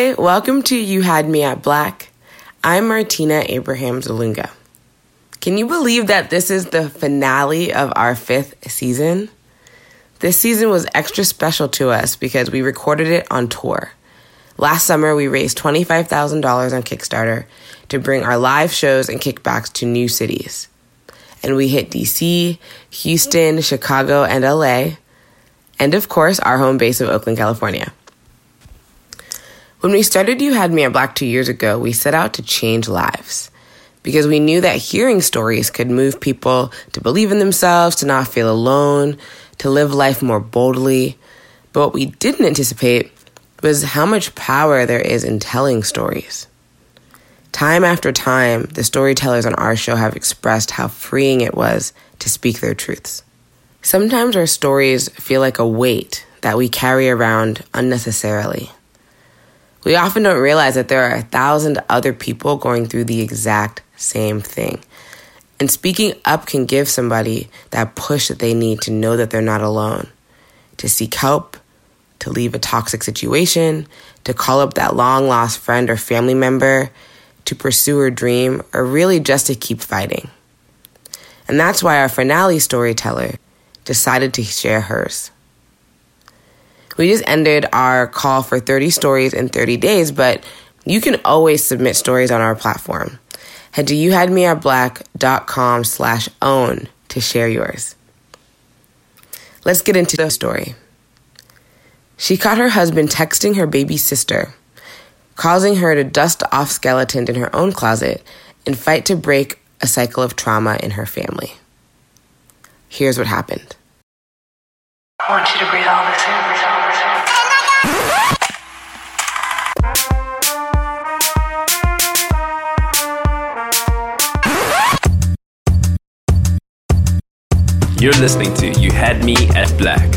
Hey, welcome to You Had Me at Black. I'm Martina Abrahams Ilunga. Can you believe that this is the finale of our fifth season? This season was extra special to us because we recorded it on tour. Last summer, we raised $25,000 on Kickstarter to bring our live shows and kickbacks to new cities. And we hit DC, Houston, Chicago, and LA, and of course, our home base of Oakland, California. When we started You Had Me at Black two years ago, we set out to change lives because we knew that hearing stories could move people to believe in themselves, to not feel alone, to live life more boldly. But what we didn't anticipate was how much power there is in telling stories. Time after time, the storytellers on our show have expressed how freeing it was to speak their truths. Sometimes our stories feel like a weight that we carry around unnecessarily. We often don't realize that there are a thousand other people going through the exact same thing. And speaking up can give somebody that push that they need to know that they're not alone, to seek help, to leave a toxic situation, to call up that long lost friend or family member, to pursue a dream, or really just to keep fighting. And that's why our finale storyteller decided to share hers. We just ended our call for 30 stories in 30 days, but you can always submit stories on our platform. Head to youhadmeatblack.com slash own to share yours. Let's get into the story. She caught her husband texting her baby sister, causing her to dust off skeleton in her own closet and fight to break a cycle of trauma in her family. Here's what happened. I want you to breathe all this in. You're listening to You Had Me at Black.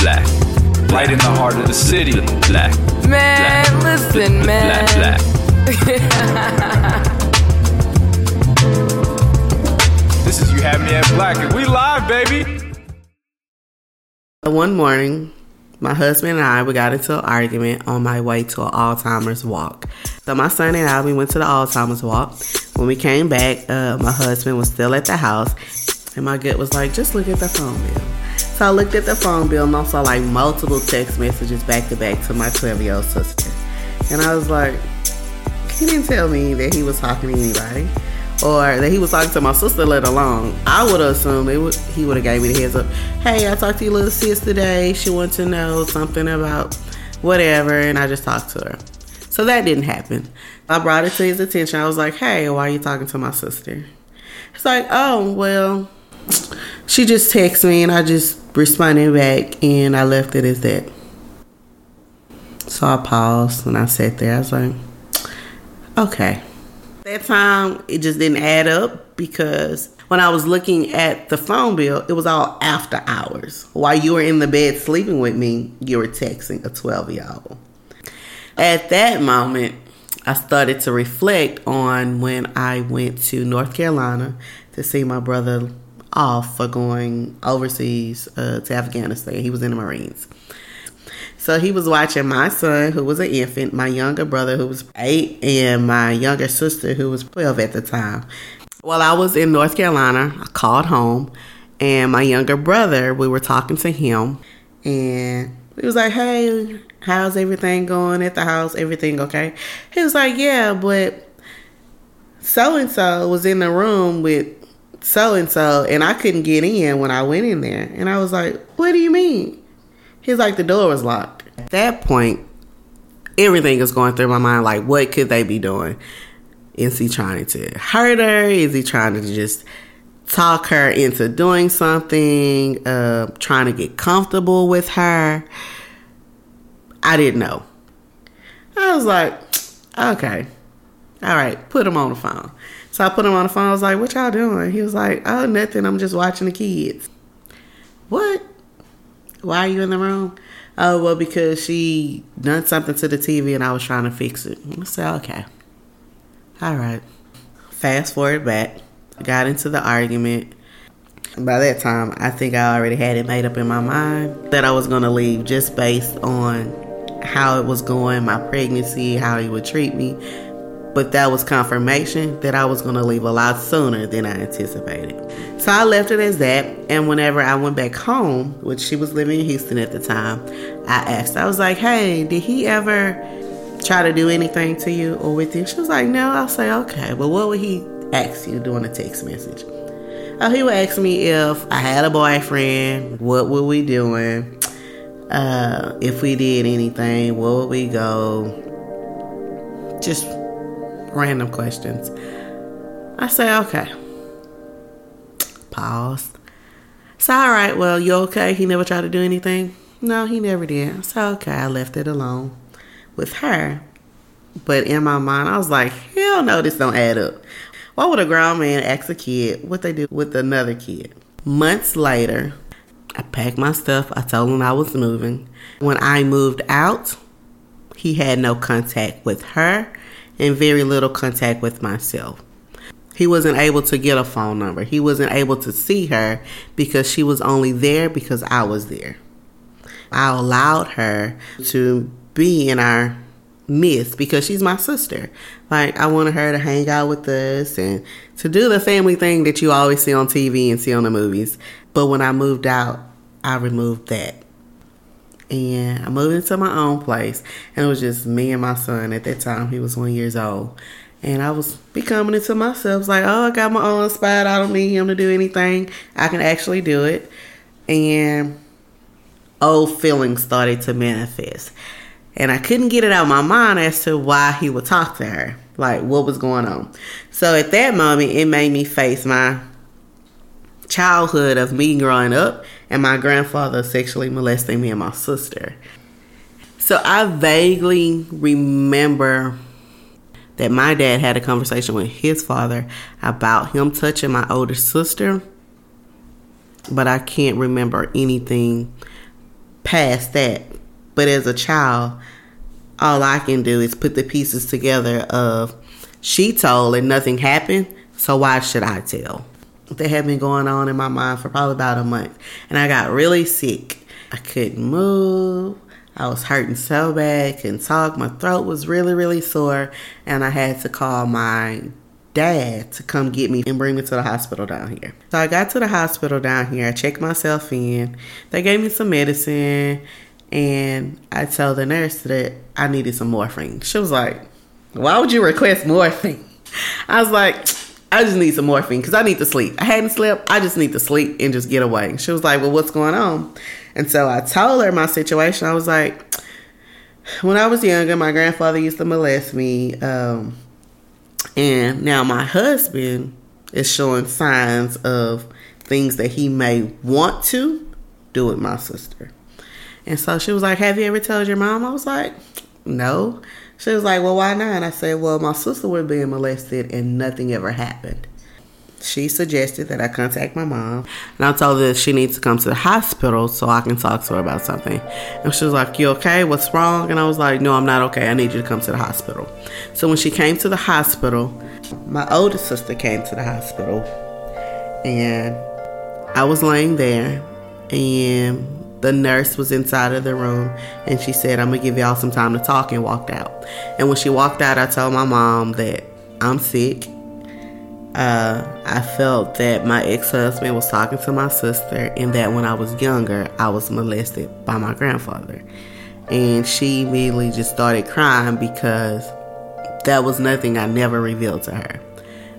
black. Right in the heart of the city. Black. Man, black. listen, man. Black, black. this is You Had Me at Black, and we live, baby. One morning, my husband and I we got into an argument on my way to an Alzheimer's walk. So my son and I we went to the Alzheimer's walk. When we came back, uh, my husband was still at the house, and my gut was like, just look at the phone bill. So I looked at the phone bill and I saw like multiple text messages back to back to my 12 year old sister. And I was like, he didn't tell me that he was talking to anybody or that he was talking to my sister, let alone. I would assume it would, he would have gave me the heads up. Hey, I talked to your little sis today. She wants to know something about whatever, and I just talked to her. So that didn't happen. I brought it to his attention. I was like, hey, why are you talking to my sister? It's like, oh, well, she just texted me and I just responded back and I left it as that. So I paused and I sat there. I was like, okay. That time it just didn't add up because when I was looking at the phone bill, it was all after hours. While you were in the bed sleeping with me, you were texting a 12 year old. At that moment, I started to reflect on when I went to North Carolina to see my brother off for going overseas uh, to Afghanistan. He was in the Marines. So he was watching my son, who was an infant, my younger brother, who was eight, and my younger sister, who was 12 at the time. While I was in North Carolina, I called home, and my younger brother, we were talking to him, and he was like, Hey, how's everything going at the house? Everything okay? He was like, Yeah, but so and so was in the room with so and so, and I couldn't get in when I went in there. And I was like, What do you mean? He's like, The door was locked. At that point, everything is going through my mind like, What could they be doing? Is he trying to hurt her? Is he trying to just talk her into doing something? Uh, trying to get comfortable with her? I didn't know. I was like, Okay, all right, put him on the phone. So I put him on the phone. I was like, "What y'all doing?" He was like, "Oh, nothing. I'm just watching the kids." What? Why are you in the room? Oh, well, because she done something to the TV and I was trying to fix it. I said, okay. All right. Fast forward back. Got into the argument. By that time, I think I already had it made up in my mind that I was going to leave just based on how it was going, my pregnancy, how he would treat me. But that was confirmation that I was going to leave a lot sooner than I anticipated. So I left it as that. And whenever I went back home, which she was living in Houston at the time, I asked, I was like, hey, did he ever try to do anything to you or with you? She was like, no. I'll say, okay. But what would he ask you during a text message? Oh, he would ask me if I had a boyfriend, what were we doing? Uh, if we did anything, where would we go? Just random questions. I say, okay. Pause. So, all right, well, you okay? He never tried to do anything? No, he never did. So, okay, I left it alone with her. But in my mind, I was like, hell no, this don't add up. Why would a grown man ask a kid what they do with another kid? Months later, I packed my stuff. I told him I was moving. When I moved out, he had no contact with her and very little contact with myself. He wasn't able to get a phone number. He wasn't able to see her because she was only there because I was there. I allowed her to be in our midst because she's my sister. Like I wanted her to hang out with us and to do the family thing that you always see on TV and see on the movies. But when I moved out, I removed that. And I moved into my own place. And it was just me and my son. At that time, he was one years old. And I was becoming into myself. like, oh, I got my own spot. I don't need him to do anything. I can actually do it. And old feelings started to manifest. And I couldn't get it out of my mind as to why he would talk to her. Like, what was going on. So at that moment, it made me face my childhood of me growing up and my grandfather sexually molesting me and my sister. So I vaguely remember that my dad had a conversation with his father about him touching my older sister, but I can't remember anything past that. But as a child, all I can do is put the pieces together of she told and nothing happened, so why should I tell? That had been going on in my mind for probably about a month. And I got really sick. I couldn't move. I was hurting so bad, couldn't talk. My throat was really, really sore. And I had to call my dad to come get me and bring me to the hospital down here. So I got to the hospital down here. I checked myself in. They gave me some medicine. And I told the nurse that I needed some morphine. She was like, Why would you request morphine? I was like, I just need some morphine because I need to sleep. I hadn't slept. I just need to sleep and just get away. She was like, Well, what's going on? And so I told her my situation. I was like, When I was younger, my grandfather used to molest me. Um, and now my husband is showing signs of things that he may want to do with my sister. And so she was like, Have you ever told your mom? I was like, No. She was like, Well, why not? And I said, Well, my sister was being molested and nothing ever happened. She suggested that I contact my mom, and I told her that she needs to come to the hospital so I can talk to her about something. And she was like, You okay? What's wrong? And I was like, No, I'm not okay. I need you to come to the hospital. So when she came to the hospital, my older sister came to the hospital, and I was laying there, and the nurse was inside of the room and she said, I'm gonna give y'all some time to talk and walked out. And when she walked out, I told my mom that I'm sick. Uh, I felt that my ex husband was talking to my sister and that when I was younger, I was molested by my grandfather. And she immediately just started crying because that was nothing I never revealed to her.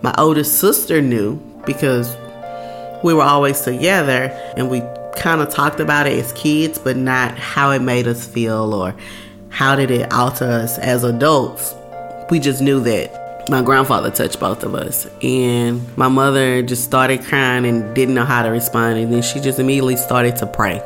My oldest sister knew because we were always together and we kind of talked about it as kids, but not how it made us feel or how did it alter us as adults. We just knew that my grandfather touched both of us. And my mother just started crying and didn't know how to respond. And then she just immediately started to pray.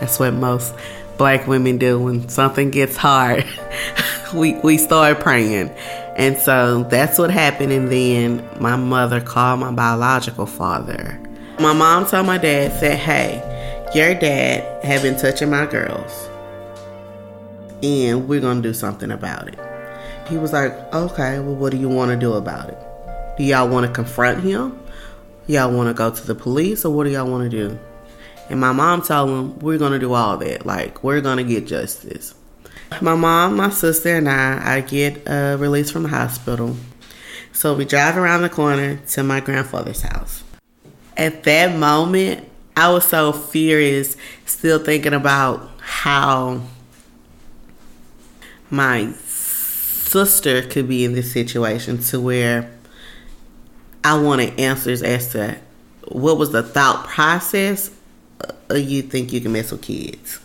That's what most black women do when something gets hard. we, we start praying. And so that's what happened. And then my mother called my biological father my mom told my dad, said, hey, your dad have been touching my girls. And we're going to do something about it. He was like, okay, well, what do you want to do about it? Do y'all want to confront him? Y'all want to go to the police or what do y'all want to do? And my mom told him, we're going to do all that. Like, we're going to get justice. My mom, my sister, and I, I get uh, released from the hospital. So we drive around the corner to my grandfather's house. At that moment, I was so furious, still thinking about how my sister could be in this situation to where I wanted answers as to what was the thought process of you think you can mess with kids.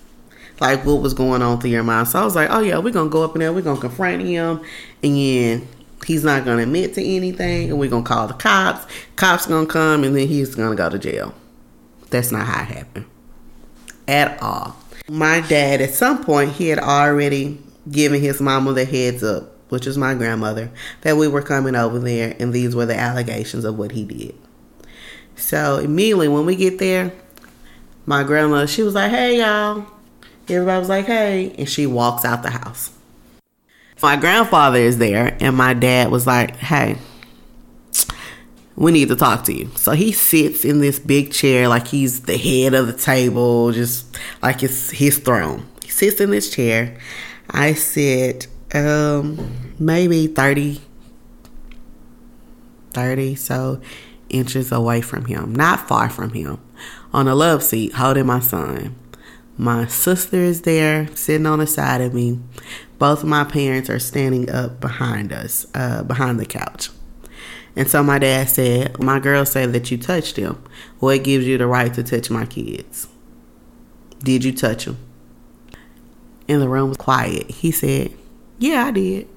Like what was going on through your mind. So I was like, oh yeah, we're gonna go up in there, we're gonna confront him and he's not gonna admit to anything and we're gonna call the cops. Cops gonna come and then he's gonna go to jail. That's not how it happened. At all. My dad at some point he had already given his mama the heads up, which is my grandmother, that we were coming over there and these were the allegations of what he did. So immediately when we get there, my grandmother, she was like, hey y'all. Everybody was like, hey. And she walks out the house. My grandfather is there, and my dad was like, hey, we need to talk to you. So he sits in this big chair like he's the head of the table, just like it's his throne. He sits in this chair. I sit um, maybe 30, 30 so inches away from him, not far from him, on a love seat holding my son. My sister is there sitting on the side of me. Both of my parents are standing up behind us, uh, behind the couch. And so my dad said, My girl said that you touched him. What gives you the right to touch my kids? Did you touch him? And the room was quiet. He said, Yeah, I did.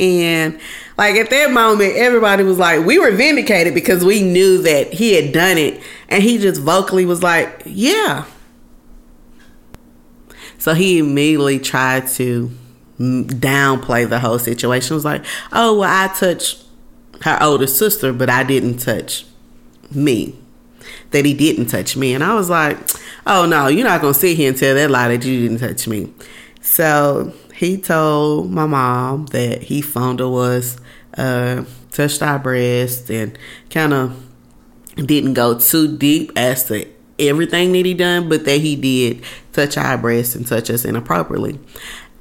And like at that moment, everybody was like, we were vindicated because we knew that he had done it. And he just vocally was like, yeah. So he immediately tried to downplay the whole situation. It was like, oh, well, I touched her older sister, but I didn't touch me. That he didn't touch me. And I was like, oh, no, you're not going to sit here and tell that lie that you didn't touch me. So he told my mom that he fondled us, uh, touched our breast and kind of didn't go too deep as to everything that he done, but that he did touch our breasts and touch us inappropriately.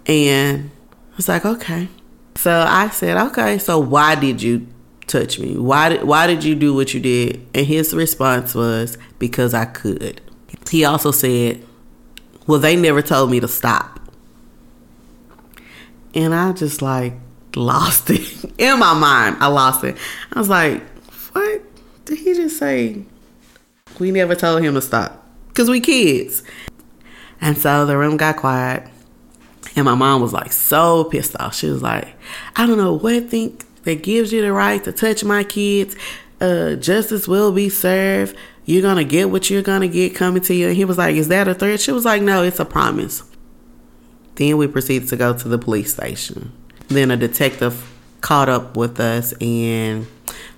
And I was like, okay. So I said, okay, so why did you touch me? Why did why did you do what you did? And his response was, because I could. He also said, well, they never told me to stop and I just like lost it in my mind. I lost it. I was like, "What did he just say?" We never told him to stop because we kids. And so the room got quiet, and my mom was like so pissed off. She was like, "I don't know what think that gives you the right to touch my kids. Uh, justice will be served." You're gonna get what you're gonna get coming to you. And he was like, Is that a threat? She was like, No, it's a promise. Then we proceeded to go to the police station. Then a detective caught up with us and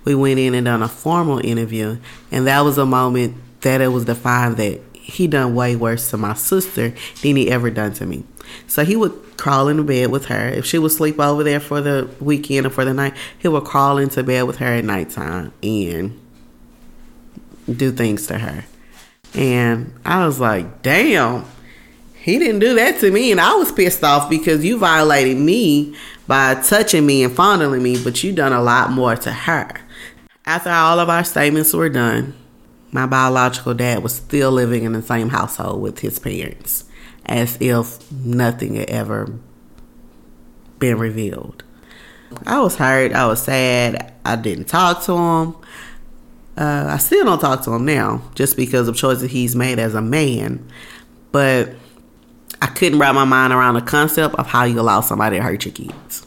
we went in and done a formal interview. And that was a moment that it was defined that he done way worse to my sister than he ever done to me. So he would crawl into bed with her. If she would sleep over there for the weekend or for the night, he would crawl into bed with her at nighttime and do things to her. And I was like, damn, he didn't do that to me and i was pissed off because you violated me by touching me and fondling me but you done a lot more to her after all of our statements were done my biological dad was still living in the same household with his parents as if nothing had ever been revealed. I was hurt. I was sad. I didn't talk to him. Uh, i still don't talk to him now just because of choices he's made as a man. But I couldn't wrap my mind around the concept of how you allow somebody to hurt your kids.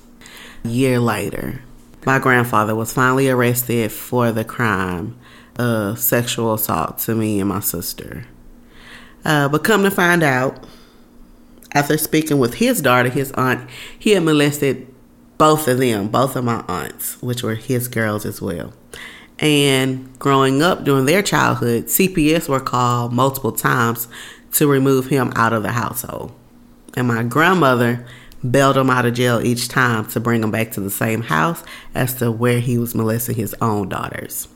A year later, my grandfather was finally arrested for the crime of sexual assault to me and my sister. Uh, but come to find out, after speaking with his daughter, his aunt, he had molested both of them, both of my aunts, which were his girls as well. And growing up during their childhood, CPS were called multiple times to remove him out of the household. And my grandmother bailed him out of jail each time to bring him back to the same house as to where he was molesting his own daughters.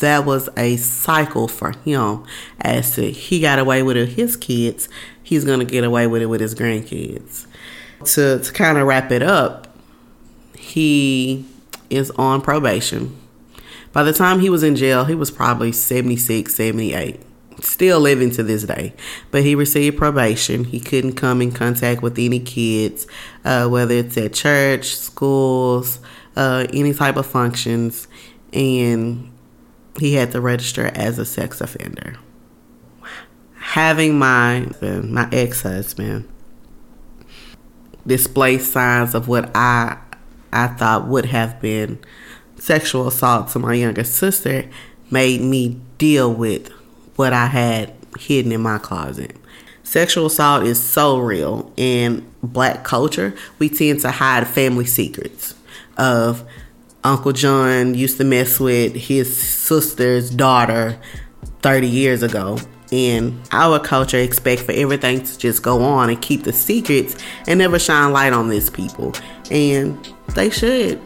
That was a cycle for him as to he got away with it his kids, he's gonna get away with it with his grandkids. To to kind of wrap it up, he is on probation. By the time he was in jail, he was probably 76, 78 still living to this day. But he received probation. He couldn't come in contact with any kids, uh, whether it's at church, schools, uh, any type of functions, and he had to register as a sex offender. Having my my ex husband display signs of what I I thought would have been sexual assault to my younger sister made me deal with what I had hidden in my closet. Sexual assault is so real in black culture. We tend to hide family secrets of Uncle John used to mess with his sister's daughter 30 years ago. And our culture expect for everything to just go on and keep the secrets and never shine light on these people. And they should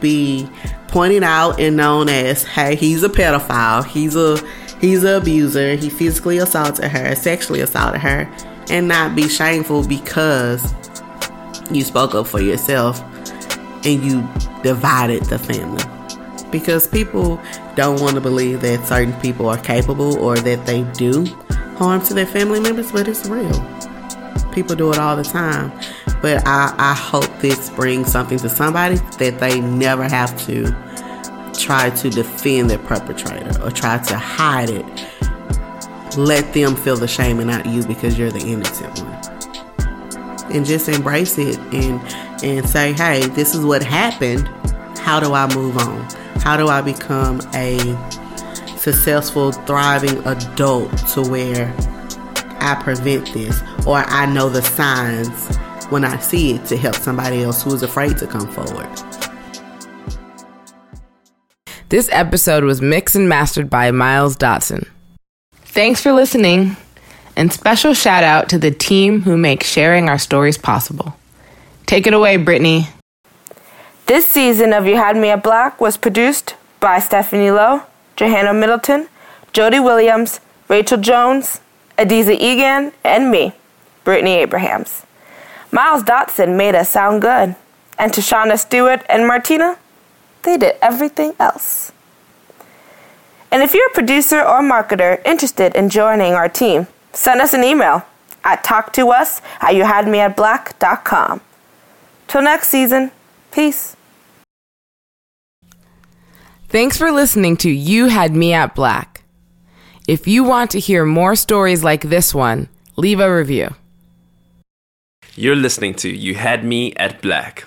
be pointed out and known as, hey, he's a pedophile. He's a he's an abuser. He physically assaulted her, sexually assaulted her, and not be shameful because you spoke up for yourself and you divided the family. Because people don't want to believe that certain people are capable or that they do harm to their family members, but it's real. People do it all the time. But I, I hope this brings something to somebody that they never have to try to defend their perpetrator or try to hide it. Let them feel the shame and not you because you're the innocent one. And just embrace it and and say, hey, this is what happened. How do I move on? How do I become a successful, thriving adult to where I prevent this or I know the signs when I see it to help somebody else who is afraid to come forward? This episode was mixed and mastered by Miles Dotson. Thanks for listening, and special shout out to the team who make sharing our stories possible. Take it away, Brittany. This season of You Had Me at Black was produced by Stephanie Lowe, Johanna Middleton, Jody Williams, Rachel Jones, Adiza Egan, and me, Brittany Abrahams. Miles Dotson made us sound good. And to Shauna Stewart and Martina, they did everything else. And if you're a producer or marketer interested in joining our team, send us an email at talktous at youhadmeatblack.com. Till next season, peace. Thanks for listening to You Had Me at Black. If you want to hear more stories like this one, leave a review. You're listening to You Had Me at Black.